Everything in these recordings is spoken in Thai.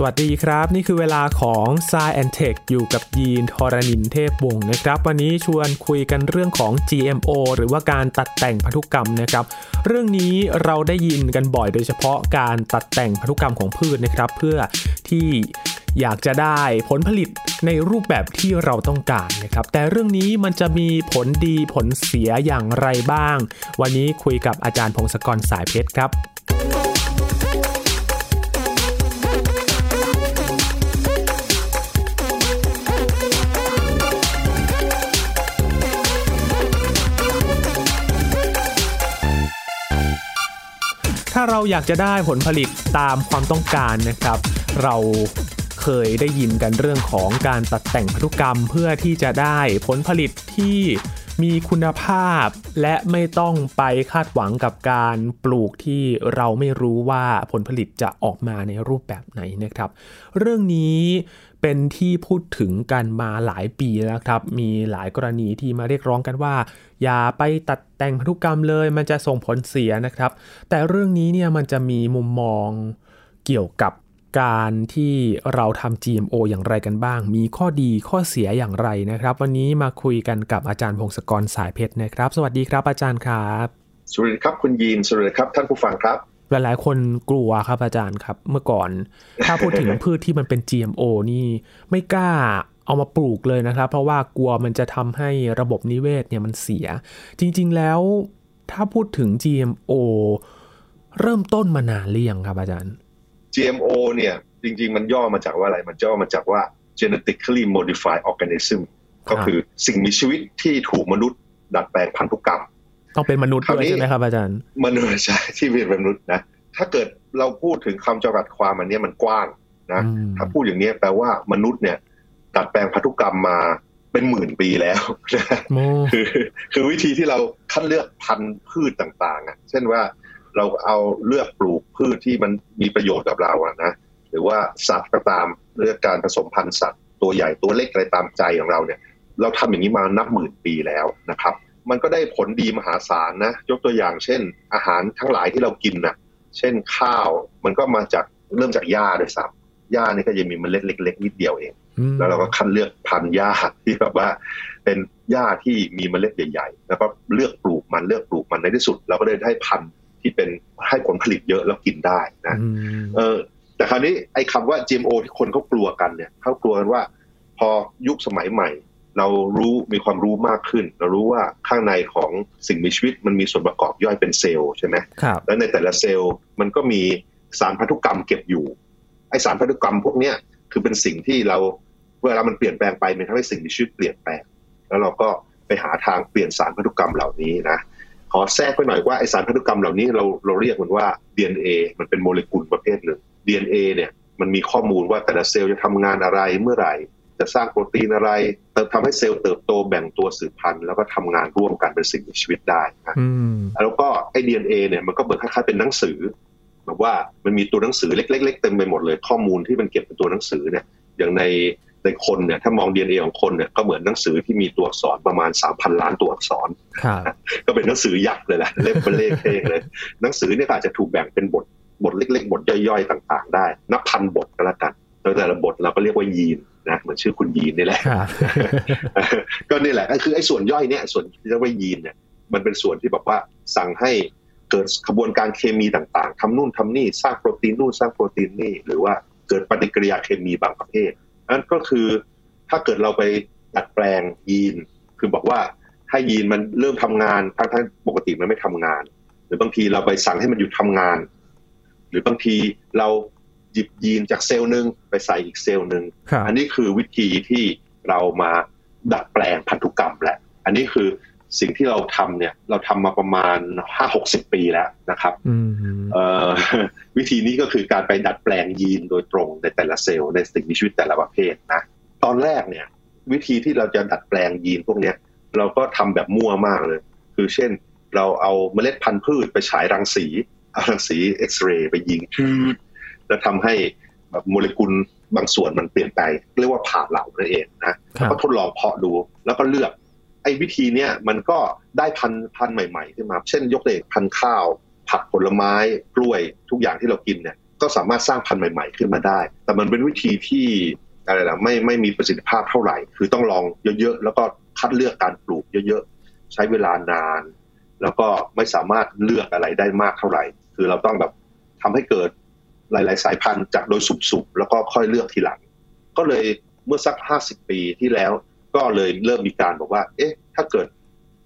สวัสดีครับ นี่คือเวลาของ s ซแอนเทคอยู่กับยีนทอรานินเทพวงศ์นะครับ วันนี้ชวนคุยกันเรื่องของ GMO หรือว่าการตัดแต่งพันธุกรรมนะครับ เรื่องนี้เราได้ยินกันบ่อยโดยเฉพาะการตัดแต่งพันธุกรรมของพืชนะครับ เพื่อที่อยากจะได้ผลผลิตในรูปแบบที่เราต้องการนะครับ แต่เรื่องนี้มันจะมีผลดีผลเสียอย่างไรบ้าง วันนี้คุยกับอาจารย์พงศกรสายเพชรครับ ถ้าเราอยากจะได้ผลผลิตตามความต้องการนะครับ เราเคยได้ยินกันเรื่องของการตัดแต่งพันธุกรรมเพื่อที่จะได้ผลผลิตที่มีคุณภาพและไม่ต้องไปคาดหวังกับการปลูกที่เราไม่รู้ว่าผลผลิตจะออกมาในรูปแบบไหนนะครับ เรื่องนี้ เป็นที่พูดถึงกันมาหลายปีแล้วครับ มีหลายกรณีที่มาเรียกร้องกันว่า อย่าไปตัดแต่งพันธุกรรมเลย มันจะส่งผลเสียนะครับ แต่เรื่องนี้เนี่ยมันจะมีมุมมองเกี่ยวกับการที่เราทำ GMO อย่างไรกันบ้าง มีข้อดีข้อเสียอย่างไรนะครับ วันนี้มาคุยกันกับอาจารย์พงศกรสายเพชรนะครับ สวัสดีครับอาจารย์ครับ สวัสดีครับคุณยีน สวัสดีครับท่านผู้ฟังครับ หลายๆ คนกลัวครับอาจารย์ครับ เมื่อก่อน ถ้าพูดถึงพืชที่มันเป็น GMO นี่ไม่กล้าเอามาปลูกเลยนะครับ เพราะว่ากลัวมันจะทำให้ระบบนิเวศเนี่ยมันเสีย จริง ๆ แล้วถ้าพูดถึง GMO เริ่มต้นมานานหรือยังครับอาจารย์ GMO เนี่ย จริง ๆ มันย่อมาจากว่าอะไร มันย่อมาจากว่า genetically modified organism ก็คือสิ่งมีชีวิตที่ถูกมนุษย์ดัดแปลงพันธุกรรม ต้องเป็นมนุษย์ด้วยใช่ไหมครับอาจารย์ มนุษย์ใช่ที่เป็นมนุษย์นะถ้าเกิดเราพูดถึงคำจำกัดความอันนี้มันกว้างนะถ้าพูดอย่างนี้แปลว่ามนุษย์เนี่ยดัดแปลงพันธุกรรมมาเป็นหมื่นปีแล้วคือคือวิธีที่เราคัดเลือกพันธุ์พืชต่างๆอะเช่นว่าเราเอาเลือกปลูกพืชที่มันมีประโยชน์กับเราอะนะหรือว่าสัตว์ก็ตามเรื่องการผสมพันธุ์สัตว์ตัวใหญ่ตัวเล็กอะไรตามใจของเราเนี่ย เราทำอย่างนี้มานับหมื่นปีแล้วนะครับ มันก็ได้ผลดีมหาศาลนะ ยกตัวอย่างเช่น อาหารทั้งหลายที่เรากินนะเช่นข้าวมันก็มาจากเริ่มจากหญ้าด้วยซ้ำหญ้านี่ก็จะมีเมล็ดเล็กๆนิดเดียวเอง แล้วเราก็คัดเลือกพันธุ์หญ้าที่แบบว่า เป็นหญ้าที่มีเมล็ดใหญ่ๆแล้วก็เลือกปลูกมันเลือกปลูกมันในที่สุด เราก็ได้ให้พันธุ์ที่เป็นให้ผลผลิตเยอะแล้วกินได้นะเออ แต่คราวนี้ไอ้คาว่า GMO ที่คนเขากลัวกันเนี่ยเขากลัวกันว่า พอยุคสมัยใหม่ เรารู้มีความรู้มากขึ้น เรารู้ว่าข้างในของสิ่งมีชีวิตมันมีส่วนประกอบย่อยเป็นเซลล์ใช่ไหมครับแล้วในแต่ละเซลล์มันก็มีสารพันธุกรรมเก็บอยู่ไอสารพันธุกรรมพวกเนี้ยคือเป็นสิ่งที่เราเวลามันเปลี่ยนแปลงไปมันทำให้สิ่งมีชีวิตเปลี่ยนแปลง แล้วเราก็ไปหาทางเปลี่ยนสารพันธุกรรมเหล่านี้นะขอแทรกไปหน่อยว่าไอสารพันธุกรรมเหล่านี้เราเราเรียกมันว่า DNA มันเป็นโมเลกุลประเภทหนึ่ง DNA เนี่ยมันมีข้อมูลว่าแต่ละเซลล์จะทำงานอะไรเมื่อไหร่ จะสร้างโปรตีนอะไรทำให้เซลล์เติบโตแบ่งตัวสืบพันธุ์แล้วก็ทำงานร่วมกันเป็นสิ่งมีชีวิตได้นะแล้วก็ไอ DNA เนี่ยมันก็เหมือนคล้ายๆเป็นหนังสือแบบว่ามันมีตัวหนังสือเล็กๆเต็มไปหมดเลยข้อมูลที่มันเก็บเป็นตัวหนังสือเนี่ยอย่างในในคนเนี่ยถ้ามอง DNA ของคนเนี่ยก็เหมือนหนังสือที่มีตัวอักษรประมาณ 3,000 ล้านตัวอักษร ก็เป็นหนังสือยักษ์เลยแหละเล่มเป็นเลขเองเลย หนังสือเนี่ยอาจจะถูกแบ่งเป็นบทบทเล็ก ๆ บทย่อยๆ ต่าง ๆ ได้ นับพันบทก็แล้วกันแล้วแต่ละบทเราก็เรียกว่ายีน นะเหมือนชื่อคุณยีนนี่แหละก็นี่แหละคือไอ้ส่วนย่อยเนี่ยส่วนที่เรียกว่ายีนเนี่ยมันเป็นส่วนที่บอกว่าสั่งให้เกิดขบวนการเคมีต่างๆทำนู่นทำนี่สร้างโปรตีนนู่นสร้างโปรตีนนี่ หรือว่าเกิดปฏิกิริยาเคมีบางประเภทนั่นก็คือถ้าเกิดเราไปดัดแปลงยีน คือบอกว่าให้ยีนมันเริ่มทำงานทั้งทั้งปกติมันไม่ทำงาน หรือบางทีเราไปสั่งให้มันหยุดทำงาน หรือบางทีเราห ยิบยีนจากเซลล์หนึ่งไปใส่อีกเซลล์หนึ่งอันนี้คือวิธีที่เรามาดัดแปลงพันธุกรรมแหละ อันนี้คือสิ่งที่เราทำเนี่ย เราทำมาประมาณห้าหกสิบปีแล้วนะครับวิธีนี้ก็คือการไปดัดแปลงยีนโดยตรงในแต่ละเซลล์ในสิ่งมีชีวิตแต่ละประเภทนะ ตอนแรกเนี่ย วิธีที่เราจะดัดแปลงยีนพวกนี้เราก็ทำแบบมั่วมากเลย คือเช่น เราเอาเมล็ดพันธุ์พืชไปฉายรังสีเอารังสีเอ็กซเรย์ไปยิง แล้วทำให้แบบโมเลกุลบางส่วนมันเปลี่ยนไปเรียกว่าผ่าเหล่านั่นเองนะก็ทดลองเพาะดูแล้วก็เลือกไอ้วิธีเนี้ยมันก็ได้พันพันใหม่ๆขึ้นมา เช่นยกตัวอย่างพันธุ์ข้าว ผักผลไม้กล้วยทุกอย่างที่เรากินเนี่ยก็สามารถสร้างพันธุ์ใหม่ ๆ ขึ้นมาได้ แต่มันเป็นวิธีที่อะไรนะไม่ไม่มีประสิทธิภาพเท่าไหร่ คือต้องลองเยอะๆ แล้วก็คัดเลือกการปลูกเยอะๆ ใช้เวลานาน แล้วก็ไม่สามารถเลือกอะไรได้มากเท่าไหร่ คือเราต้องแบบทำให้เกิด หลาย ๆ สายพันธุ์จากโดยสุบๆแล้วก็ค่อยเลือกทีหลัง ก็เลยเมื่อสักห้าสิบปีที่แล้ว ก็เลยเริ่มมีการบอกว่า เอ๊ะ ถ้าเกิด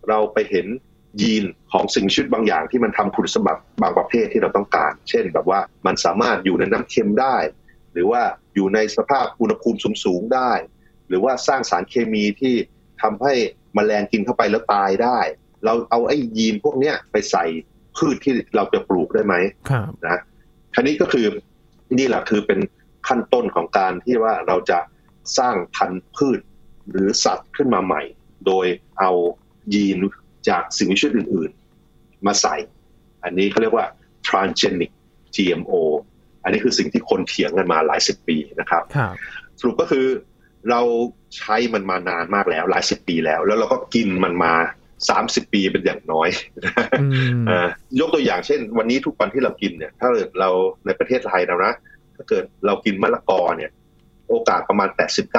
เราไปเห็นยีนของสิ่งมีชีวิตบางอย่างที่มันทำคุณสมบัติบางประเภทที่เราต้องการ เช่น แบบว่ามันสามารถอยู่ในน้ำเค็มได้ หรือว่าอยู่ในสภาพอุณหภูมิสูงๆได้ หรือว่าสร้างสารเคมีที่ทำให้มแมลงกินเข้าไปแล้วตายได้ เราเอาไอ้ยีนพวกเนี้ยไปใส่พืชที่เราจะปลูกได้ไหมครับนะ ทีนี้ก็คือนี่แหละคือเป็นขั้นต้นของการที่ว่าเราจะสร้างพันธุ์พืชหรือสัตว์ขึ้นมาใหม่ โดยเอายีนจากสิ่งมีชีวิตอื่น ๆ มาใส่ อันนี้เขาเรียกว่า transgenic GMO อันนี้คือสิ่งที่คนเถียงกันมาหลายสิบปีนะครับครับสรุปก็คือเราใช้มันมานานมากแล้วหลายสิบปีแล้ว แล้วเราก็กินมันมา สามสิบปีเป็นอย่างน้อยอืมอ่ายกตัวอย่างเช่น วันนี้ทุกวันที่เรากินเนี่ย ถ้าเกิดเราในประเทศไทยเรานะถ้าเกิดเรากินมะละกอเนี่ย โอกาสประมาณ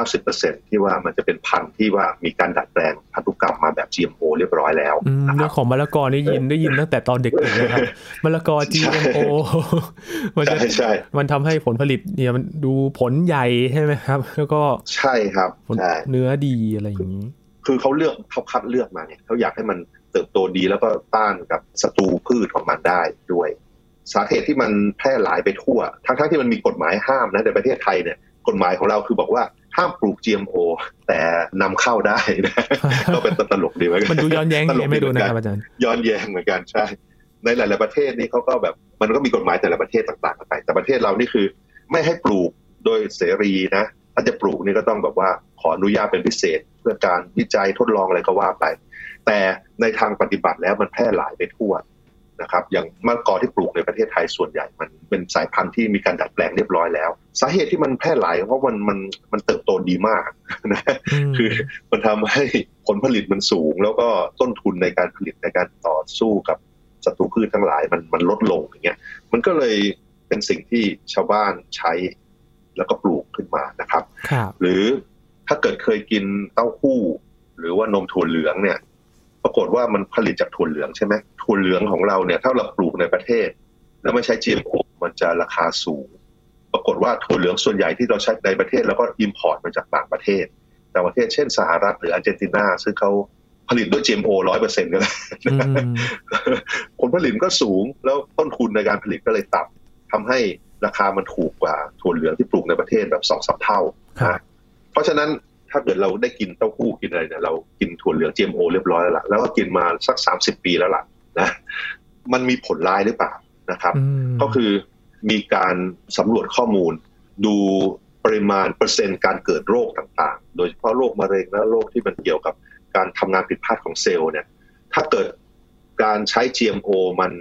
80-90%ที่ว่ามันจะเป็นพันธุ์ที่ว่ามีการดัดแปลงพันธุกรรมมาแบบ GMO เรียบร้อยแล้วอืมนะคเรื่รัอบงของมะละกอนี่ยินได้ยินตั้งแต่ตอนเด็กๆเลยครับมะละกอ GMO มันจะใช่ใช่มันทำให้ผลผลิตเนี่ยมันดูผลใหญ่ใช่ไหมครับ แล้วก็ใช่ครับผลใช่เนื้อดีอะไรอย่างนี้ คือเขาเลือกเขาคัดเลือกมาเนี่ยเขาอยากให้มันเติบโตดีแล้วก็ต้านกับศัตรูพืชของมันได้ด้วย สาเหตุที่มันแพร่หลายไปทั่ว ทั้งๆที่มันมีกฎหมายห้ามนะในประเทศไทยเนี่ยกฎหมายของเราคือบอกว่าห้ามปลูก GMO แต่นำเข้าได้นะก็เป็นตลกดีเหมือนกัมันดูย้อนแย้งตลยักงไม่ดูเหมือนะกัครับอาจารย์ย้อนแย้งเหมือนกันใช่ ในหลาย ๆ ประเทศนี่เขาก็แบบมันก็มีกฎหมายแต่ละประเทศต่างๆกันไปแต่ประเทศเรานี่คือ ไม่ให้ปลูกโดยเสรีนะ ถ้าจะปลูกนี่ก็ต้องแบบว่าขออนุญาตเป็นพิเศษ เพื่อการวิจัยทดลองอะไรก็ว่าไป แต่ในทางปฏิบัติแล้วมันแพร่หลายไปทั่วนะครับ อย่างมะละกอที่ปลูกในประเทศไทยส่วนใหญ่ มันเป็นสายพันธุ์ที่มีการดัดแปลงเรียบร้อยแล้ว สาเหตุที่มันแพร่หลายเพราะมันมันมันเติบโตดีมากนะคือมันทำให้ผลผลิตมันสูง แล้วก็ต้นทุนในการผลิตในการต่อสู้กับศัตรูพืชทั้งหลายมันมันลดลงอย่างเงี้ยมันก็เลยเป็นสิ่งที่ชาวบ้านใช้ แล้วก็ปลูกขึ้นมานะครับครับหรือถ้าเกิดเคยกินเต้าหู้ หรือว่านมถั่วเหลืองเนี่ย ปรากฏว่ามันผลิตจากถั่วเหลืองใช่ไหมถั่วเหลืองของเราเนี่ยถ้าเราปลูกในประเทศ แล้วไม่ใช้ GMO มันจะราคาสูง ปรากฏว่าถั่วเหลืองส่วนใหญ่ที่เราใช้ในประเทศ แล้วก็ import มาจากต่างประเทศต่างประเทศเช่นสหรัฐหรืออาร์เจนตินา ซึ่งเขาผลิตด้วย GMO ร้อยเปอร์เซ็นต์กันแล้วอืมผลผลิตก็สูงแล้วต้นทุนในการผลิตก็เลยต่ำทำให้ ราคามันถูกกว่าถั่วเหลืองที่ปลูกในประเทศแบบสองสามเท่าครับนะเพราะฉะนั้นถ้าเกิดเราได้กินเต้าหู้กินอะไรเนี่ยเรากินถั่วเหลือง GMO เรียบร้อยแล้วล่ะแล้วก็กินมาสักสามสิบปีแล้วล่ะนะมันมีผลร้ายหรือเปล่านะครับอืมก็คือมีการสำรวจข้อมูล ดูปริมาณเปอร์เซ็นต์การเกิดโรคต่างๆ โดยเฉพาะโรคมะเร็งและโรคที่มันเกี่ยวกับการทำงานผิดพลาดของเซลล์เนี่ย ถ้าเกิดการใช้ GMO มัน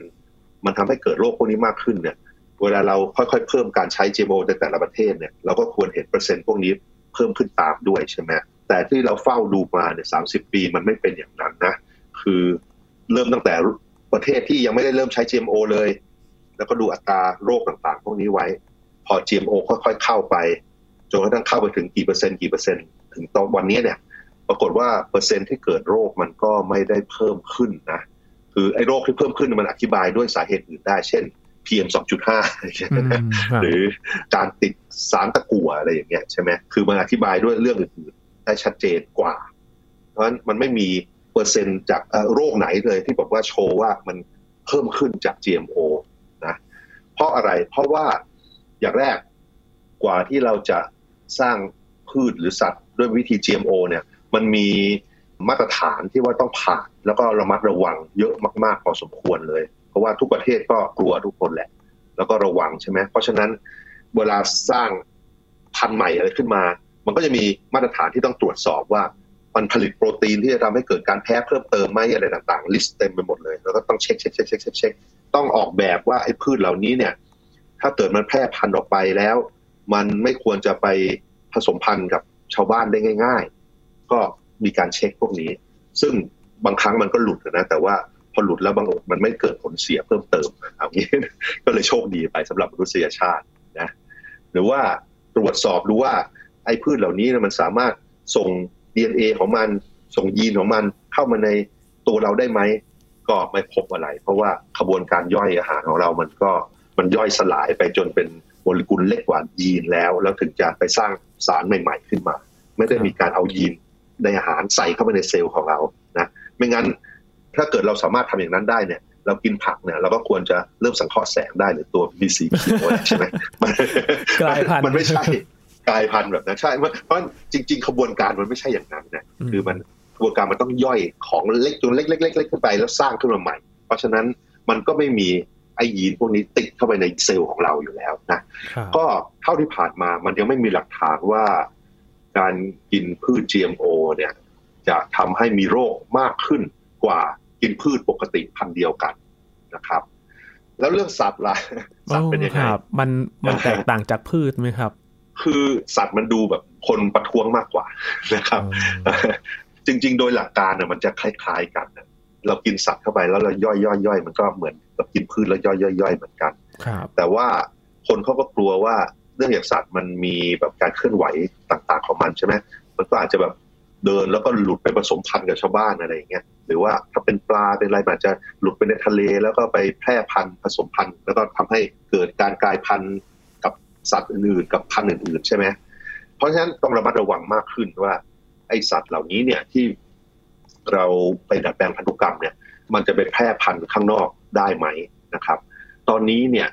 มันทำให้เกิดโรคพวกนี้มากขึ้นเนี่ย เวลาเราค่อยๆ เพิ่มการใช้ GMO ในแต่ละประเทศเนี่ยเราก็ควรเห็นเปอร์เซ็นต์พวกนี้เพิ่มขึ้นตามด้วยใช่ไหมแต่ที่เราเฝ้าดูมาเนี่ยสาปีมันไม่เป็นอย่างนั้นนะคือเริ่มตั้งแต่ประเทศที่ยังไม่ได้เริ่มใช้ GMO เลย แล้วก็ดูอัตราโรคต่างๆ พวกนี้ไว้ พอ GMO ค่อยๆเข้าไปจนกระทั่งเข้าไปถึงกี่เปอร์เซ็นต์กี่เปอร์เซ็นต์ถึงตอนวันนี้เนี่ย ปรากฏว่าเปอร์เซ็นต์ที่เกิดโรคมันก็ไม่ได้เพิ่มขึ้นนะคือไอ้โรคที่เพิ่มขึ้นมันอธิบายด้วยสาเหตุอื่นได้ เช่น PM 2.5อืมครับหรือการติดสารตะกั่วอะไรอย่างเงี้ยใช่ไหมคือมันอธิบายด้วยเรื่องอื่นๆได้ชัดเจนกว่า เพราะฉะนั้นมันไม่มีเปอร์เซ็นต์จากเอ่อโรคไหนเลยที่บอกว่าโชว์ว่ามันเพิ่มขึ้นจาก GMO นะเพราะอะไรเพราะว่าอย่างแรกกว่าที่เราจะสร้างพืชหรือสัตว์ด้วยวิธี GMO เนี่ยมันมีมาตรฐานที่ว่าต้องผ่านแล้วก็ระมัดระวังเยอะมาก ๆ พอสมควรเลย เพราะว่าทุกประเทศก็กลัวทุกคนแหละ แล้วก็ระวังใช่ไหมเพราะฉะนั้นเวลาสร้างพันธุ์ใหม่อะไรขึ้นมา มันก็จะมีมาตรฐานที่ต้องตรวจสอบว่ามันผลิตโปรตีนที่จะทำให้เกิดการแพ้เพิ่มเติมไหมอะไรต่างๆ list เต็มไปหมดเลย แล้วก็ต้องเช็คเช็คเช็คเช็คเช็คเช็คต้องออกแบบว่าไอ้พืชเหล่านี้เนี่ย ถ้าเกิดมันแพร่พันธุ์ออกไปแล้ว มันไม่ควรจะไปผสมพันธุ์กับชาวบ้านได้ง่าย ๆ ก็มีการเช็คพวกนี้ ซึ่งบางครั้งมันก็หลุดนะ แต่ว่า พอหลุดแล้วบางมันไม่เกิดผลเสียเพิ่มเติมเอางี้ก็เลยโชคดีไปสำหรับมนุษยชาตินะหรือว่าตรวจสอบดูว่าไอ้พืชเหล่านี้มันสามารถส่ง DNA ของมัน ส่งยีนของมันเข้ามาในตัวเราได้ไหมก็ไม่พบอะไร เพราะว่าขบวนการย่อยอาหารของเรามันก็มันย่อยสลายไปจนเป็นโมเลกุลเล็กกว่ายีนแล้ว แล้วถึงจะไปสร้างสารใหม่ ๆ ขึ้นมา ไม่ได้มีการเอายีนในอาหารใส่เข้าไปในเซลล์ของเรานะไม่งั้น ถ้าเกิดเราสามารถทำอย่างนั้นได้เนี่ยเรากินผักเนี่ยเราก็ควรจะเริ่มสังเคราะห์แสงได้หรือตัวมีสีเขียวใช่ไหมกลายพันธุ์มันไม่ใช่กลายพันธุ์แบบนั้นใช่เพราะจริง ๆ ขบวนการมันไม่ใช่อย่างนั้นนะคือมันกระบวนการมันต้องย่อยของเล็กจนเล็กๆๆขึ้นไปแล้วสร้างขึ้นมาใหม่ เพราะฉะนั้นมันก็ไม่มีไอยีนพวกนี้ติดเข้าไปในเซลล์ของเราอยู่แล้วนะก็เท่าที่ผ่านมามันยังไม่มีหลักฐานว่าการกินพืช GMO เนี่ย จะทำให้มีโรคมากขึ้นกว่า กินพืชปกติพันธุ์เดียวกันนะครับ แล้วเรื่องสัตว์ล่ะสัตว์เป็นยังไงมันมันแตกต่างจากพืชไหมครับ คือสัตว์มันดูแบบคนประท้วงมากกว่านะครับ จริง ๆ โดยหลักการเนี่ยมันจะคล้ายๆกันเรากินสัตว์เข้าไปแล้วเราย่อยย่อยย่อยมันก็เหมือนกับกินพืชแล้วย่อยย่อยย่อยเหมือนกันแต่ว่าคนเขาก็กลัวว่าเรื่องอย่างสัตว์มันมีแบบการเคลื่อนไหวต่าง ๆ ของมันใช่ไหมมันก็อาจจะแบบ เดินแล้วก็หลุดไปผสมพันธุ์กับชาวบ้านอะไรอย่างเงี้ยหรือว่าถ้าเป็นปลาเป็นอะไรอาจจะหลุดไปในทะเลแล้วก็ไปแพร่พันธุ์ผสมพันธุ์แล้วก็ทำให้เกิดการกลายพันธุ์กับสัตว์อื่นๆ กับพันธุ์อื่นๆใช่ไหมเพราะฉะนั้นต้องระมัดระวังมากขึ้นว่า ไอสัตว์เหล่านี้เนี่ยที่เราไปดัดแปลงพันธุกรรมเนี่ย มันจะไปแพร่พันธุ์ข้างนอกได้ไหมนะครับ ตอนนี้เนี่ย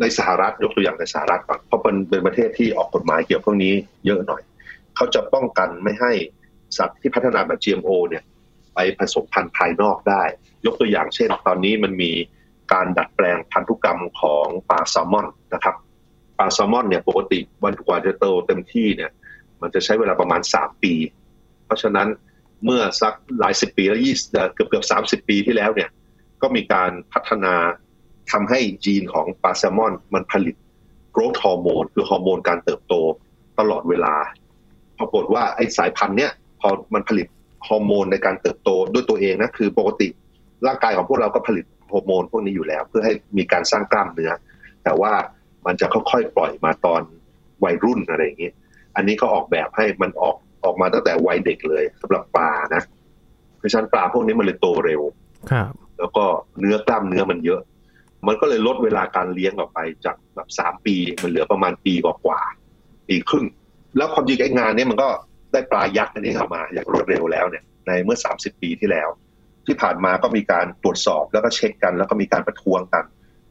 ในสหรัฐยกตัวอย่างในสหรัฐก่อนเพราะเป็นเป็นประเทศที่ออกกฎหมายเกี่ยวกับพวกนี้เยอะหน่อย เขาจะป้องกันไม่ให้ สัตว์ที่พัฒนาแบบ GMO เนี่ยไปผสมพันธุ์ภายนอกได้ ยกตัวอย่างเช่น ตอนนี้มันมีการดัดแปลงพันธุกรรมของปลาแซลมอนนะครับปลาแซลมอนเนี่ยปกติวันกว่าจะโตเต็มที่เนี่ยมันจะใช้เวลาประมาณ 3 ปี เพราะฉะนั้นเมื่อสักหลายสิบปีแล้วยี่เกือบเกือบสามสิบปีที่แล้วเนี่ยก็มีการพัฒนาทำให้จีนของปลาแซลมอน มันผลิตโกรทฮอร์โมนคือฮอร์โมนการเติบโตตลอดเวลา ปรากฏว่าไอ้สายพันธุ์เนี้ย พอมันผลิตฮอร์โมนในการเติบโตด้วยตัวเองนะคือปกติร่างกายของพวกเราก็ผลิตฮอร์โมนพวกนี้อยู่แล้ว เพื่อให้มีการสร้างกล้ามเนื้อ แต่ว่ามันจะค่อยๆปล่อยมาตอนวัยรุ่นอะไรอย่างนี้ อันนี้ก็ออกแบบให้มันออกออกมาตั้งแต่วัยเด็กเลยสำหรับปลานะเพราะฉะนั้นปลาพวกนี้มันเลยโตเร็วครับ แล้วก็เนื้อกล้ามเนื้อมันเยอะ มันก็เลยลดเวลาการเลี้ยงออกไปจากแบบสามปี มันเหลือประมาณปีกว่าปีครึ่ง แล้วความจริงไอ้งานนี้มันก็ ได้ปลายักษ์อันนี้ออกมาอย่างรวดเร็วแล้วเนี่ยในเมื่อสามสิบปีที่แล้ว ที่ผ่านมาก็มีการตรวจสอบแล้วก็เช็คกัน แล้วก็มีการประท้วงกัน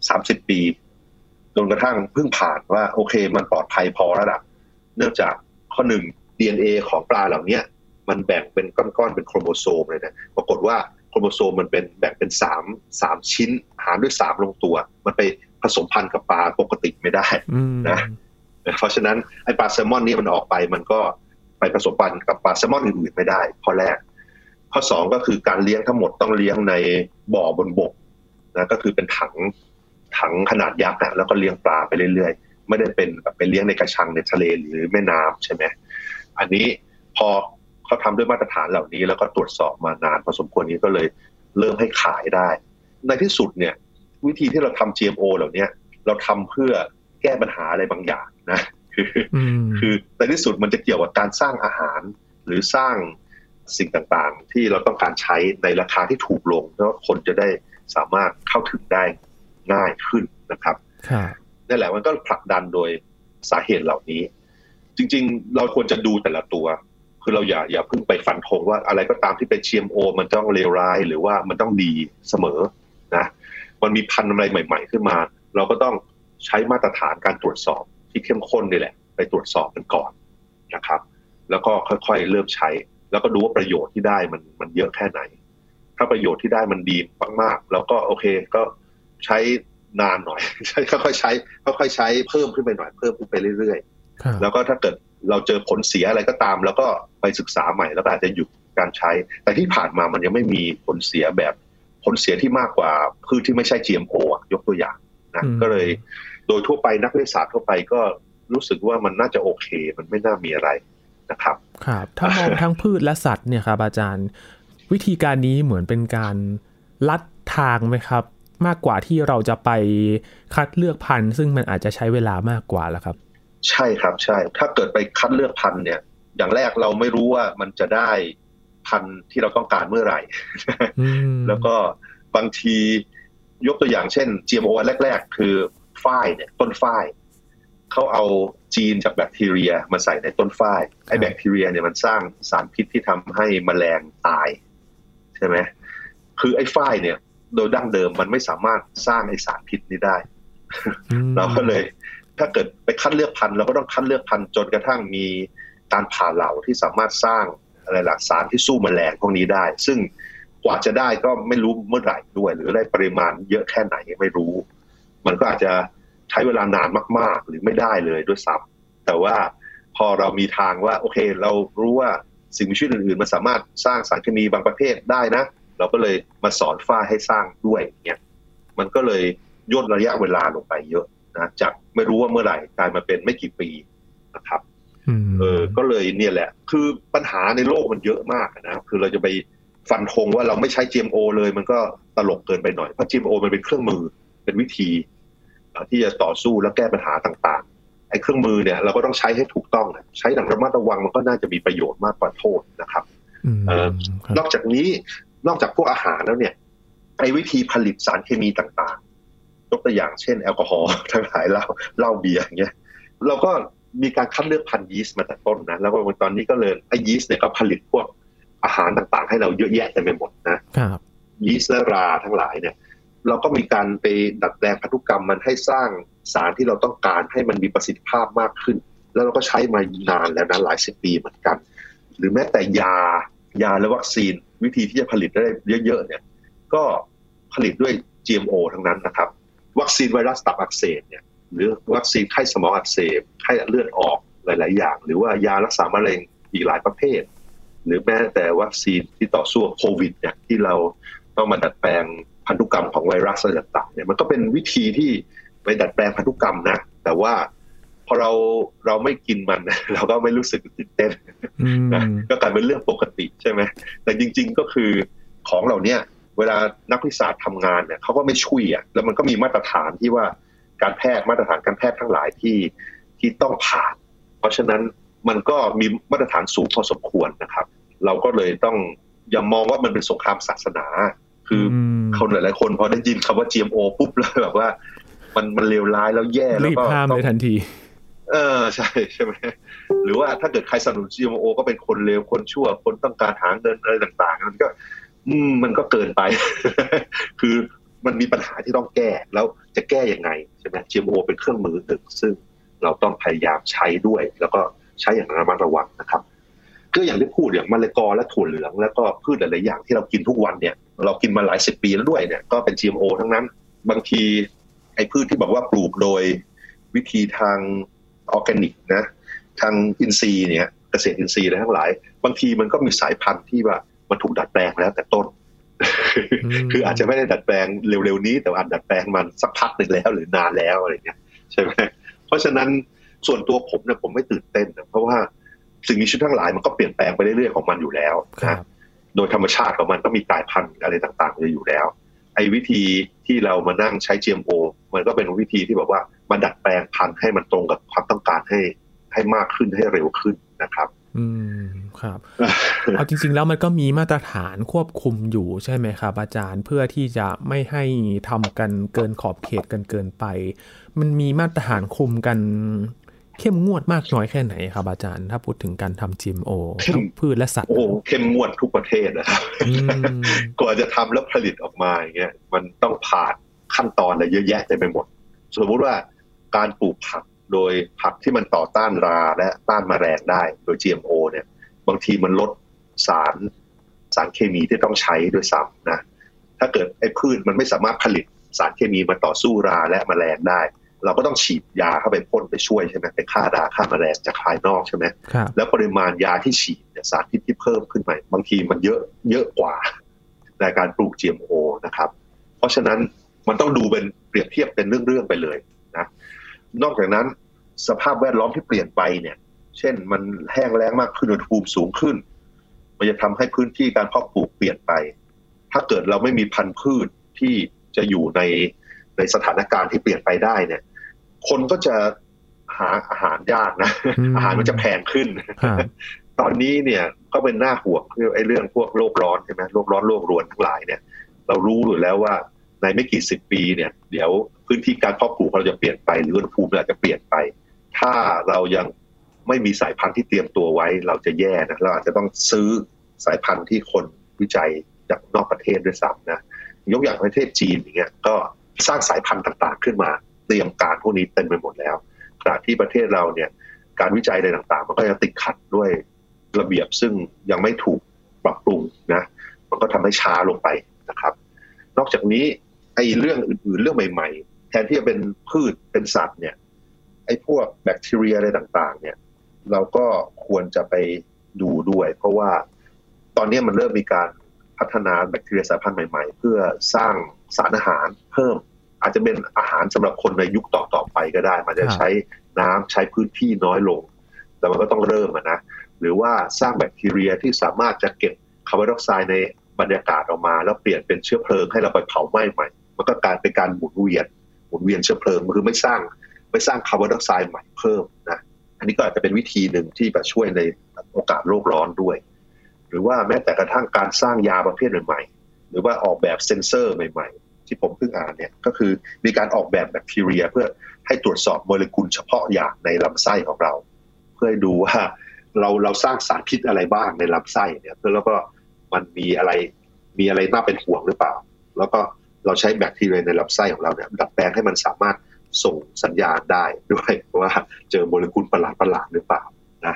สามสิบปีจนกระทั่งเพิ่งผ่านว่าโอเค มันปลอดภัยพอแล้วล่ะเนื่องจากข้อหนึ่ง DNA ของปลาเหล่านี้มันแบ่งเป็นก้อนๆเป็นโครโมโซมเลยนะปรากฏว่าโครโมโซมมันเป็นแบ่งเป็นสามสามชิ้น หารด้วยสามลงตัว มันไปผสมพันธุ์กับปลาปกติไม่ได้นะเพราะฉะนั้นไอปลาแซลมอนนี่มันออกไปมันก็ ไปผสมพันธุ์กับปลาแซลมอนอื่นๆไม่ได้ ข้อแรก ข้อสองก็คือการเลี้ยงทั้งหมดต้องเลี้ยงในบ่อบนบกนะก็คือเป็นถังถังขนาดยักษ์นะแล้วก็เลี้ยงปลาไปเรื่อยๆ ไม่ได้เป็นแบบไปเลี้ยงในกระชังในทะเลหรือแม่น้ำใช่ไหมอันนี้พอเขาทำด้วยมาตรฐานเหล่านี้ แล้วก็ตรวจสอบมานานพอสมควรนี้ก็เลยเริ่มให้ขายได้ ในที่สุดเนี่ยวิธีที่เราทำ GMO เหล่านี้เราทำเพื่อแก้ปัญหาอะไรบางอย่างนะ คือคือในที่สุดมันจะเกี่ยวกับการสร้างอาหาร หรือสร้างสิ่งต่างๆ ที่เราต้องการใช้ในราคาที่ถูกลงเพราะคนจะได้สามารถเข้าถึงได้ง่ายขึ้นนะครับนั่นแหละมันก็ผลักดันโดยสาเหตุเหล่านี้ จริง ๆ เราควรจะดูแต่ละตัว คือเราอย่าอย่าเพิ่งไปฟันธงว่าอะไรก็ตามที่เป็น GMO มันต้องเลวร้ายหรือว่ามันต้องดีเสมอนะมันมีพันธุ์อะไรใหม่ ๆ ขึ้นมา เราก็ต้องใช้มาตรฐานการตรวจสอบ ที่เข้มข้นนี่แหละ ไปตรวจสอบกันก่อนนะครับ แล้วก็ค่อยๆเริ่มใช้ แล้วก็ดูว่าประโยชน์ที่ได้มันมันเยอะแค่ไหน ถ้าประโยชน์ที่ได้มันดีมากๆ แล้วก็โอเคก็ใช้นานหน่อยใช้ค่อยๆใช้ค่อยๆใช้เพิ่มขึ้นไปหน่อยเพิ่มขึ้นไปเรื่อยแล้วก็ถ้าเกิดเราเจอผลเสียอะไรก็ตาม แล้วก็ไปศึกษาใหม่แล้วก็อาจจะหยุดการใช้ แต่ที่ผ่านมามันยังไม่มีผลเสียแบบผลเสียที่มากกว่าพืชที่ไม่ใช่ GMO ยกตัวอย่างนะก็เลย โดยทั่วไปนักวิทยาศาสตร์ทั่วไปก็รู้สึกว่ามันน่าจะโอเค มันไม่น่ามีอะไรนะครับ ครับ ถ้ามองทั้งพืชและสัตว์เนี่ยครับอาจารย์ วิธีการนี้เหมือนเป็นการลัดทางไหมครับ มากกว่าที่เราจะไปคัดเลือกพันธุ์ ซึ่งมันอาจจะใช้เวลามากกว่าแล้วครับ ใช่ครับใช่ ถ้าเกิดไปคัดเลือกพันธุ์เนี่ย อย่างแรกเราไม่รู้ว่ามันจะได้พันธุ์ที่เราต้องการเมื่อไหร่ แล้วก็บางทียกตัวอย่างเช่น GMO แรก ๆ คือ ฝ้ายเนี่ยต้นฝ้ายเขาเอาจีนจากแบคทีเรียมาใส่ในต้นฝ้ายไอ้แบคทีเรียเนี่ยมันสร้างสารพิษที่ทำให้มแมลงตาย ใช่ไหมคือไอ้ฝ้ายเนี่ย โดยดั้งเดิมมันไม่สามารถสร้างไอ้สารพิษนี้ได้ เราก็เลย ถ้าเกิดไปคัดเลือกพันธุ์เราก็ต้องคัดเลือกพันธุ์จนกระทั่งมีการผ่าเหล่าที่สามารถสร้างอะไรหลักสารที่สู้มแมลงพวกนี้ได้ ซึ่งกว่าจะได้ก็ไม่รู้เมื่อไหร่ด้วย หรือได้ปริมาณเยอะแค่ไหนไม่รู้ มันก็อาจจะใช้เวลานานมาก ๆ หรือไม่ได้เลยด้วยซ้ำแต่ว่าพอเรามีทางว่าโอเค เรารู้ว่าสิ่งมีชีวิตอื่นๆมันสามารถสร้างสารเคมีบางประเภทได้นะ เราก็เลยมาสอนฝ้าให้สร้างด้วยเนี่ยมันก็เลยย่นระยะเวลาลงไปเยอะนะจากไม่รู้ว่าเมื่อไหร่กลายมาเป็นไม่กี่ปีนะครับเออก็เลยเนี่ยแหละ คือปัญหาในโลกมันเยอะมากนะคือเราจะไปฟันธงว่าเราไม่ใช้ GMO เลยมันก็ตลกเกินไปหน่อยเพราะ GMO มันเป็นเครื่องมือ เป็นวิธีที่จะต่อสู้และแก้ปัญหาต่างๆ ไอ้เครื่องมือเนี่ยเราก็ต้องใช้ให้ถูกต้อง ใช้อย่างระมัดระวังมันก็น่าจะมีประโยชน์มากกว่าโทษนะครับนอกจากนี้นอกจากพวกอาหารแล้วเนี่ยไอ้วิธีผลิตสารเคมีต่างๆ ยกตัวอย่างเช่นแอลกอฮอล์ทั้งหลายเหล้าเหล้าเบียร์อย่างเงี้ยเราก็มีการคัดเลือกพันธุ์ยีสต์มาแต่ต้นนะ แล้วก็ตอนนี้ก็เลยไอ้ยีสต์เนี่ยก็ผลิตพวกอาหารต่างๆ ให้เราเยอะแยะเต็มไปหมดนะครับยีสต์และราทั้งหลายเนี่ย เราก็มีการไปดัดแปลงพันธุกรรมมันให้สร้างสารที่เราต้องการให้มันมีประสิทธิภาพมากขึ้น แล้วเราก็ใช้มานานแล้วนะหลายสิบปีเหมือนกัน หรือแม้แต่ยายาและวัคซีนวิธีที่จะผลิตได้เยอะๆเนี่ย ก็ผลิตด้วย GMO ทั้งนั้นนะครับ วัคซีนไวรัสตับอักเสบเนี่ยหรือวัคซีนไข้สมองอักเสบไข้เลือดออกหลาย ๆ อย่าง หรือว่ายารักษามะเร็งอีกหลายประเภท หรือแม้แต่วัคซีนที่ต่อสู้โควิดเนี่ยที่เราต้องมาดัดแปลง พันธุกรรมของไวรัสอะไรต่างๆเนี่ยมันก็เป็นวิธีที่ไปดัดแปลงพันธุกรรมนะ แต่ว่าพอเราเราไม่กินมัน เราก็ไม่รู้สึกตื่นเต้นนะก็กลายเป็นเรื่องปกติใช่ไหมแต่จริง ๆก็คือของเหล่านี้เวลานักวิชาทำงานเนี่ยเขาก็ไม่ช่วยอะแล้วมันก็มีมาตรฐานที่ว่าการแพทย์มาตรฐานการแพทย์ทั้งหลายที่ที่ต้องผ่าน เพราะฉะนั้นมันก็มีมาตรฐานสูงพอสมควรนะครับ เราก็เลยต้องอย่ามองว่ามันเป็นสงครามศาสนา คือคนหลายๆคนพอได้ยินคำว่า GMO ปุ๊บแล้วแบบว่า มันมันเลวร้ายแล้วแย่แล้วก็ห้ามเลยทันที เออใช่ใช่ไหมหรือว่าถ้าเกิดใครสนับสนุน GMO ก็เป็นคนเลวคนชั่วคนต้องการหาเงินอะไรต่างๆมันก็ อืมมันก็เกินไป คือมันมีปัญหาที่ต้องแก้แล้วจะแก้ยังไงใช่ไหม GMO เป็นเครื่องมือหนึ่งซึ่งเราต้องพยายามใช้ด้วย แล้วก็ใช้อย่างระมัดระวังนะครับ ก็อย่างที่พูดอย่างมะละกอและถั่วเหลือง แล้วก็พืชหลายๆอย่างที่เรากินทุกวันเนี่ย เรากินมาหลายสิบปีแล้วด้วยเนี่ยก็เป็น GMO ทั้งนั้น บางทีไอ้พืชที่บอกว่าปลูกโดยวิธีทางออร์แกนิกนะทางอินทรีย์เนี่ยเกษตรอินทรีย์อะไรทั้งหลาย บางทีมันก็มีสายพันธุ์ที่ว่ามันถูกดัดแปลงแล้วแต่ต้น คืออาจจะไม่ได้ดัดแปลงเร็วๆนี้ แต่อาจดัดแปลงมันสักพักหนึ่งแล้วหรือนานแล้วอะไรเงี้ยใช่ไหมเพราะฉะนั้นส่วนตัวผมเนี่ยผมไม่ตื่นเต้นเพราะว่า สิ่งมีชีวิตทั้งหลายมันก็เปลี่ยนแปลงไปเรื่อยๆของมันอยู่แล้วนะโดยธรรมชาติของมันก็มีกลายพันธุ์อะไรต่างๆอยู่แล้ว ไอ้วิธีที่เรามานั่งใช้ GMO มันก็เป็นวิธีที่แบบว่ามาดัดแปลงพันธุ์ให้มันตรงกับความต้องการให้ให้มากขึ้นให้เร็วขึ้นนะครับ อืมครับเอาจริง ๆ แล้วมันก็มีมาตรฐานควบคุมอยู่ใช่ไหมครับ อาจารย์เพื่อที่จะไม่ให้ทำกันเกินขอบเขตกันเกินไป มันมีมาตรฐานคุมกัน เข้มงวดมากน้อยแค่ไหนครับอาจารย์ ถ้าพูดถึงการทำ GMO ทั้งพืชและสัตว์โอ้เข้มงวดทุกประเทศนะครับกว่าจะทำแล้วผลิตออกมาอย่างเงี้ยมันต้องผ่านขั้นตอนอะไรเยอะแยะเต็มไปหมด สมมติว่าการปลูกผักโดยผักที่มันต่อต้านราและต้านมแมลงได้โดย GMO เนี่ย บางทีมันลดสารสารเคมีที่ต้องใช้ด้วยซ้ำนะถ้าเกิดไอ้พืชมันไม่สามารถผลิตสารเคมีมาต่อสู้ราและมแมลงได้ เราก็ต้องฉีดยาเข้าไปพ่นไปช่วยใช่ไหมไปฆ่าราฆ่าแมลงจากภายนอกใช่ไหมแล้วปริมาณยาที่ฉีดเนี่ยสารพิษที่เพิ่มขึ้นไปบางทีมันเยอะเยอะกว่าในการปลูก GMO นะครับ เพราะฉะนั้นมันต้องดูเป็นเปรียบเทียบเป็นเรื่องๆไปเลยนะนอกจากนั้นสภาพแวดล้อมที่เปลี่ยนไปเนี่ย เช่นมันแห้งแล้งมากขึ้นอุณหภูมิสูงขึ้น มันจะทำให้พื้นที่การเพาะปลูกเปลี่ยนไป ถ้าเกิดเราไม่มีพันธุ์พืชที่จะอยู่ในในสถานการณ์ที่เปลี่ยนไปได้เนี่ย คนก็จะหาอาหารยากนะอืมอาหารมันจะแพงขึ้นฮะตอนนี้เนี่ยก็เป็นหน้าห่วงคือไอ้เรื่องพวกโลกร้อนใช่ไหมโลกร้อนโลกรวนทั้งหลายเนี่ย เรารู้อยู่แล้วว่าในไม่กี่สิบปีเนี่ย เดี๋ยวพื้นที่การเพาะปลูกเราจะเปลี่ยนไป หรืออุณหภูมิอาจจะเปลี่ยนไป ถ้าเรายังไม่มีสายพันธุ์ที่เตรียมตัวไว้ เราจะแย่นะเราอาจจะต้องซื้อสายพันธุ์ที่คนวิจัยจากนอกประเทศด้วยซ้ำนะยกอย่างประเทศจีนอย่างเงี้ยก็สร้างสายพันธุ์ต่าง ๆ ขึ้นมาเตรียมการพวกนี้เต็มไปหมดแล้วขณะที่ประเทศเราเนี่ยการวิจัยอะไรต่างๆ มันก็ยังติดขัดด้วยระเบียบซึ่งยังไม่ถูกปรับปรุงนะมันก็ทำให้ช้าลงไปนะครับ นอกจากนี้ไอ้เรื่องอื่นๆเรื่องใหม่ ๆ แทนที่จะเป็นพืชเป็นสัตว์เนี่ยไอ้พวกแบคทีเรียอะไรต่างๆ เนี่ย เราก็ควรจะไปดูด้วย เพราะว่าตอนนี้มันเริ่มมีการพัฒนาแบคทีเรียสายพันธุ์ใหม่ ๆ เพื่อสร้างสารอาหารเพิ่ม อาจจะเป็นอาหารสำหรับคนในยุคต่อๆไปก็ได้ มันจะใช้น้ำใช้พื้นที่น้อยลง แต่มันก็ต้องเริ่มนะหรือว่าสร้างแบคทีเรียที่สามารถจะเก็บคาร์บอนไดออกไซด์ในบรรยากาศออกมา แล้วเปลี่ยนเป็นเชื้อเพลิงให้เราไปเผาไหม้ใหม่ มันก็กลายเป็นการหมุนเวียนหมุนเวียนเชื้อเพลิงคือไม่สร้างไม่สร้างคาร์บอนไดออกไซด์ใหม่เพิ่มนะอันนี้ก็อาจจะเป็นวิธีหนึ่งที่จะช่วยในโอกาสโลกร้อนด้วย หรือว่าแม้แต่กระทั่งการสร้างยาประเภทใหม่ๆหรือว่าออกแบบเซ็นเซอร์ใหม่ๆ ที่ผมเพิ่งอ่านเนี่ยก็คือมีการออกแบบแบคทีเรีย เพื่อให้ตรวจสอบโมเลกุลเฉพาะอย่างในลำไส้ของเรา เพื่อดูว่าเราเราสร้างสารพิษอะไรบ้างในลำไส้เนี่ยเพื่อแล้วก็มันมีอะไรมีอะไรน่าเป็นห่วงหรือเปล่า แล้วก็เราใช้แบคทีเรียในลำไส้ของเราเนี่ยดัดแปลงให้มันสามารถส่งสัญญาณได้ด้วยว่าเจอโมเลกุลประหลาดประหลาดหรือเปล่านะ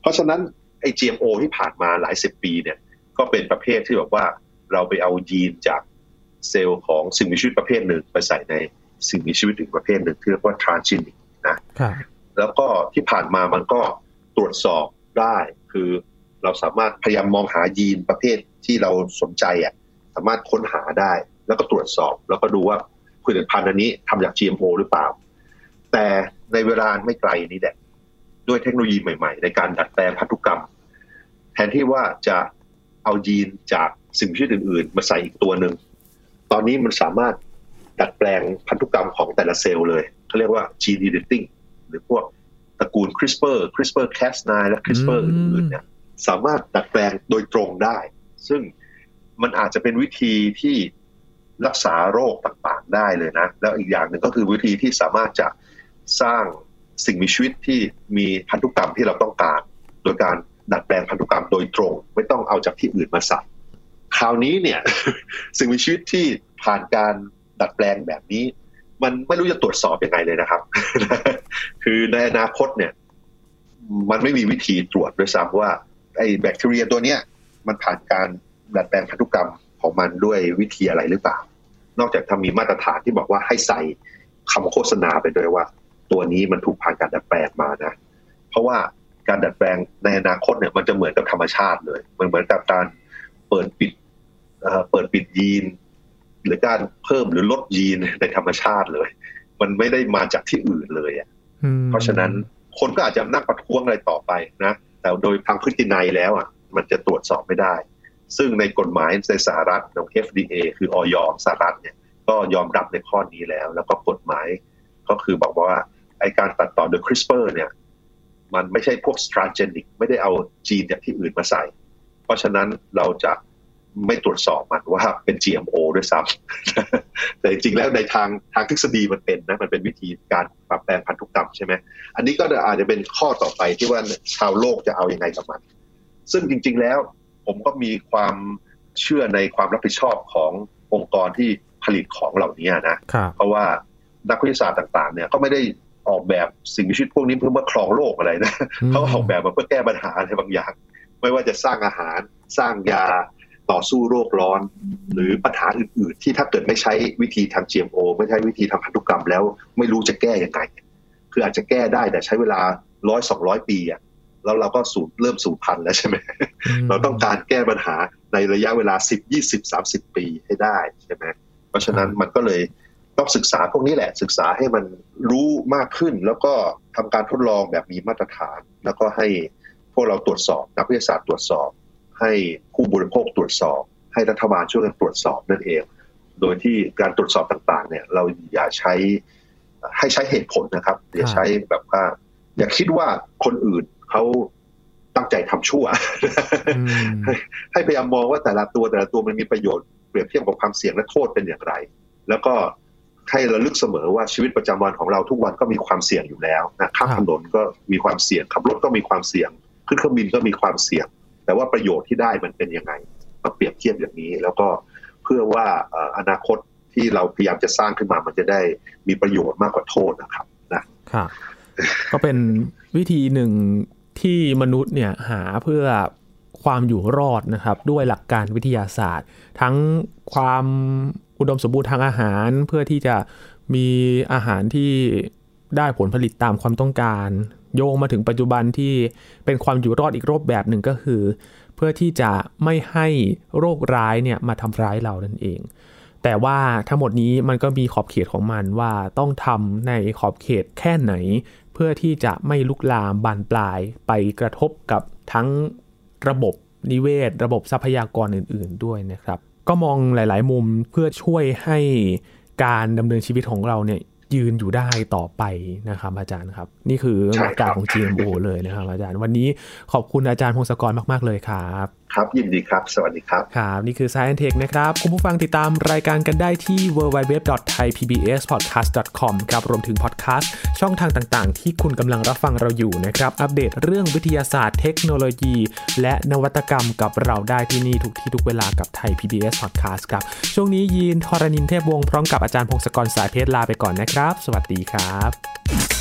เพราะฉะนั้นไอ้ GMO ที่ผ่านมาหลายสิบปีเนี่ยก็เป็นประเภทที่แบบว่าเราไปเอายีนจาก เซลล์ของสิ่งมีชีวิตประเภทหนึ่งไปใส่ในสิ่งมีชีวิตอีกประเภทหนึ่งที่เรียกว่า transgenic นะครับแล้วก็ที่ผ่านมามันก็ตรวจสอบได้ คือเราสามารถพยายามมองหายีนประเภทที่เราสนใจอะสามารถค้นหาได้ แล้วก็ตรวจสอบ แล้วก็ดูว่าผลิตภัณฑ์อันนี้ทำจาก GMO หรือเปล่า แต่ในเวลาไม่ไกลนี้แหละด้วยเทคโนโลยีใหม่ ๆ ในการดัดแปลงพันธุกรรม แทนที่ว่าจะเอายีนจากสิ่งมีชีวิตอื่น ๆ มาใส่อีกตัวหนึ่ง ตอนนี้มันสามารถดัดแปลงพันธุกรรมของแต่ละเซลล์เลยเขาเรียกว่า gene editing หรือพวกตระกูล CRISPR CRISPR Cas9 และ CRISPR อืมอื่นๆเนี่ยสามารถดัดแปลงโดยตรงได้ ซึ่งมันอาจจะเป็นวิธีที่รักษาโรคต่างๆได้เลยนะ แล้วอีกอย่างหนึ่งก็คือวิธีที่สามารถจะสร้างสิ่งมีชีวิตที่มีพันธุกรรมที่เราต้องการ โดยการดัดแปลงพันธุกรรมโดยตรง ไม่ต้องเอาจากที่อื่นมาใส่ คราวนี้เนี่ย สิ่งมีชีวิตที่ผ่านการดัดแปลงแบบนี้ มันไม่รู้จะตรวจสอบยังไงเลยนะครับ คือในอนาคตเนี่ย มันไม่มีวิธีตรวจด้วยซ้ำว่า ไอ้แบคทีเรียตัวเนี้ย มันผ่านการดัดแปลงพันธุกรรมของมันด้วยวิธีอะไรหรือเปล่า นอกจากทำมีมาตรฐานที่บอกว่าให้ใส่คำโฆษณาไปด้วยว่า ตัวนี้มันถูกผ่านการดัดแปลงมานะ เพราะว่าการดัดแปลงในอนาคตเนี่ยมันจะเหมือนกับธรรมชาติเลย มันเหมือนกับการเปิดปิด เอ่อเปิดปิดยีน หรือการเพิ่มหรือลดยีนในธรรมชาติเลย มันไม่ได้มาจากที่อื่นเลยอะอืมเพราะฉะนั้นคนก็อาจจะนั่งประท้วงอะไรต่อไปนะ แต่โดยทางพฤตินัยแล้วอะ มันจะตรวจสอบไม่ได้ ซึ่งในกฎหมายในสหรัฐของ FDA คือออยสหรัฐเนี่ยก็ยอมรับในข้อนี้แล้ว แล้วก็กฎหมายก็คือบอกว่าไอการตัดต่อโดย CRISPR เนี่ย มันไม่ใช่พวก transgenic ไม่ได้เอาจีนจากที่อื่นมาใส่ เพราะฉะนั้นเราจะ ไม่ตรวจสอบมันว่าเป็น GMO ด้วยซ้ำแต่จริงๆแล้วในทางทางทฤษฎีมันเป็นนะมันเป็นวิธีการปรับแปลงพันธุกรรมใช่ไหมอันนี้ก็อาจจะเป็นข้อต่อไปที่ว่าชาวโลกจะเอาอยัางไงกับมัน ซึ่งจริง ๆแล้วผมก็มีความเชื่อในความรับผิดชอบขององค์กรที่ผลิตของเหล่านี้นะครับเพราะว่านักวิทยาศาสตร์ต่าง ๆ เนี่ยก็ไม่ได้ออกแบบสิ่งมีชีวิตพวกนี้เพื่อมาครองโลกอะไรนะอืมเขาออกแบบมาเพื่อแก้ปัญหาอะไรบางอย่าง ไม่ว่าจะสร้างอาหาร สร้างยา ต่อสู้โรคร้อน หรือปัญหาอื่น ๆ ที่ถ้าเกิดไม่ใช้วิธีทาง GMO ไม่ใช้วิธีทางพันธุกรรมแล้ว ไม่รู้จะแก้ยังไงคืออาจจะแก้ได้แต่ใช้เวลาร้อยสองร้อยปีอะแล้วเราก็สูญเริ่มสูญพันธุ์แล้วใช่ไหมมเราต้องการแก้ปัญหาในระยะเวลา10 20 30ปีให้ได้ใช่ไหมเพราะฉะนั้นมันก็เลยต้องศึกษาพวกนี้แหละ ศึกษาให้มันรู้มากขึ้น แล้วก็ทำการทดลองแบบมีมาตรฐาน แล้วก็ให้พวกเราตรวจสอบนักวิทยาศาสตร์ตรวจสอบ ให้ผู้บริโภคตรวจสอบ ให้รัฐบาลช่วยกันตรวจสอบนั่นเอง โดยที่การตรวจสอบต่างๆ เนี่ยเราอย่าใช้ให้ใช้เหตุผลนะครับ อย่าใช้แบบว่า อย่าคิดว่าคนอื่นเขาตั้งใจทำชั่ว ให้พยายามมองว่าแต่ละตัวแต่ละตัวมันมีประโยชน์เปรียบเทียบกับความเสี่ยงและโทษเป็นอย่างไร แล้วก็ให้ระลึกเสมอว่าชีวิตประจำวันของเราทุกวันก็มีความเสี่ยงอยู่แล้วนะข้ามถนนก็มีความเสี่ยงขับรถก็มีความเสี่ยง ขึ้นเครื่องบินก็มีความเสี่ยง แต่ว่าประโยชน์ที่ได้มันเป็นยังไงมาเปรียบเทียบอย่างนี้ แล้วก็เพื่อว่าอนาคตที่เราพยายามจะสร้างขึ้นมามันจะได้มีประโยชน์มากกว่าโทษนะครับนะครับก็เป็นวิธีหนึ่งที่มนุษย์เนี่ยหาเพื่อความอยู่รอดนะครับ ด้วยหลักการวิทยาศาสตร์ ทั้งความอุดมสมบูรณ์ทางอาหาร เพื่อที่จะมีอาหารที่ได้ผลผลิตตามความต้องการ โยงมาถึงปัจจุบันที่เป็นความอยู่รอดอีกรูปแบบหนึ่งก็คือ เพื่อที่จะไม่ให้โรคร้ายเนี่ยมาทำร้ายเรานั่นเอง แต่ว่าทั้งหมดนี้มันก็มีขอบเขตของมันว่าต้องทำในขอบเขตแค่ไหน เพื่อที่จะไม่ลุกลามบานปลายไปกระทบกับทั้งระบบนิเวศ ระบบทรัพยากรอื่น ๆ ด้วยนะครับ ก็มองหลาย ๆ มุมเพื่อช่วยให้การดำเนินชีวิตของเราเนี่ย ยืนอยู่ได้ต่อไปนะครับ อาจารย์ครับ นี่คือหลักการของ GMO เลยนะครับ อาจารย์ วันนี้ขอบคุณอาจารย์พงศกรมาก ๆ เลยครับ ครับยินดีครับ สวัสดีครับ ครับ นี่คือ Science Tech นะครับ คุณผู้ฟังติดตามรายการกันได้ที่ www.thaipbspodcast.com ครับ รวมถึงพอดแคสต์ช่องทางต่างๆ ที่คุณกำลังรับฟังเราอยู่นะครับ อัปเดตเรื่องวิทยาศาสตร์เทคโนโลยี และนวัตกรรมกับเราได้ที่นี่ทุกที่ทุกเวลากับไทย PBS Podcast ครับ ช่วงนี้ยีนทรณินเทพวงศ์พร้อมกับอาจารย์พงศกรสายเพชรลาไปก่อนนะครับ สวัสดีครับ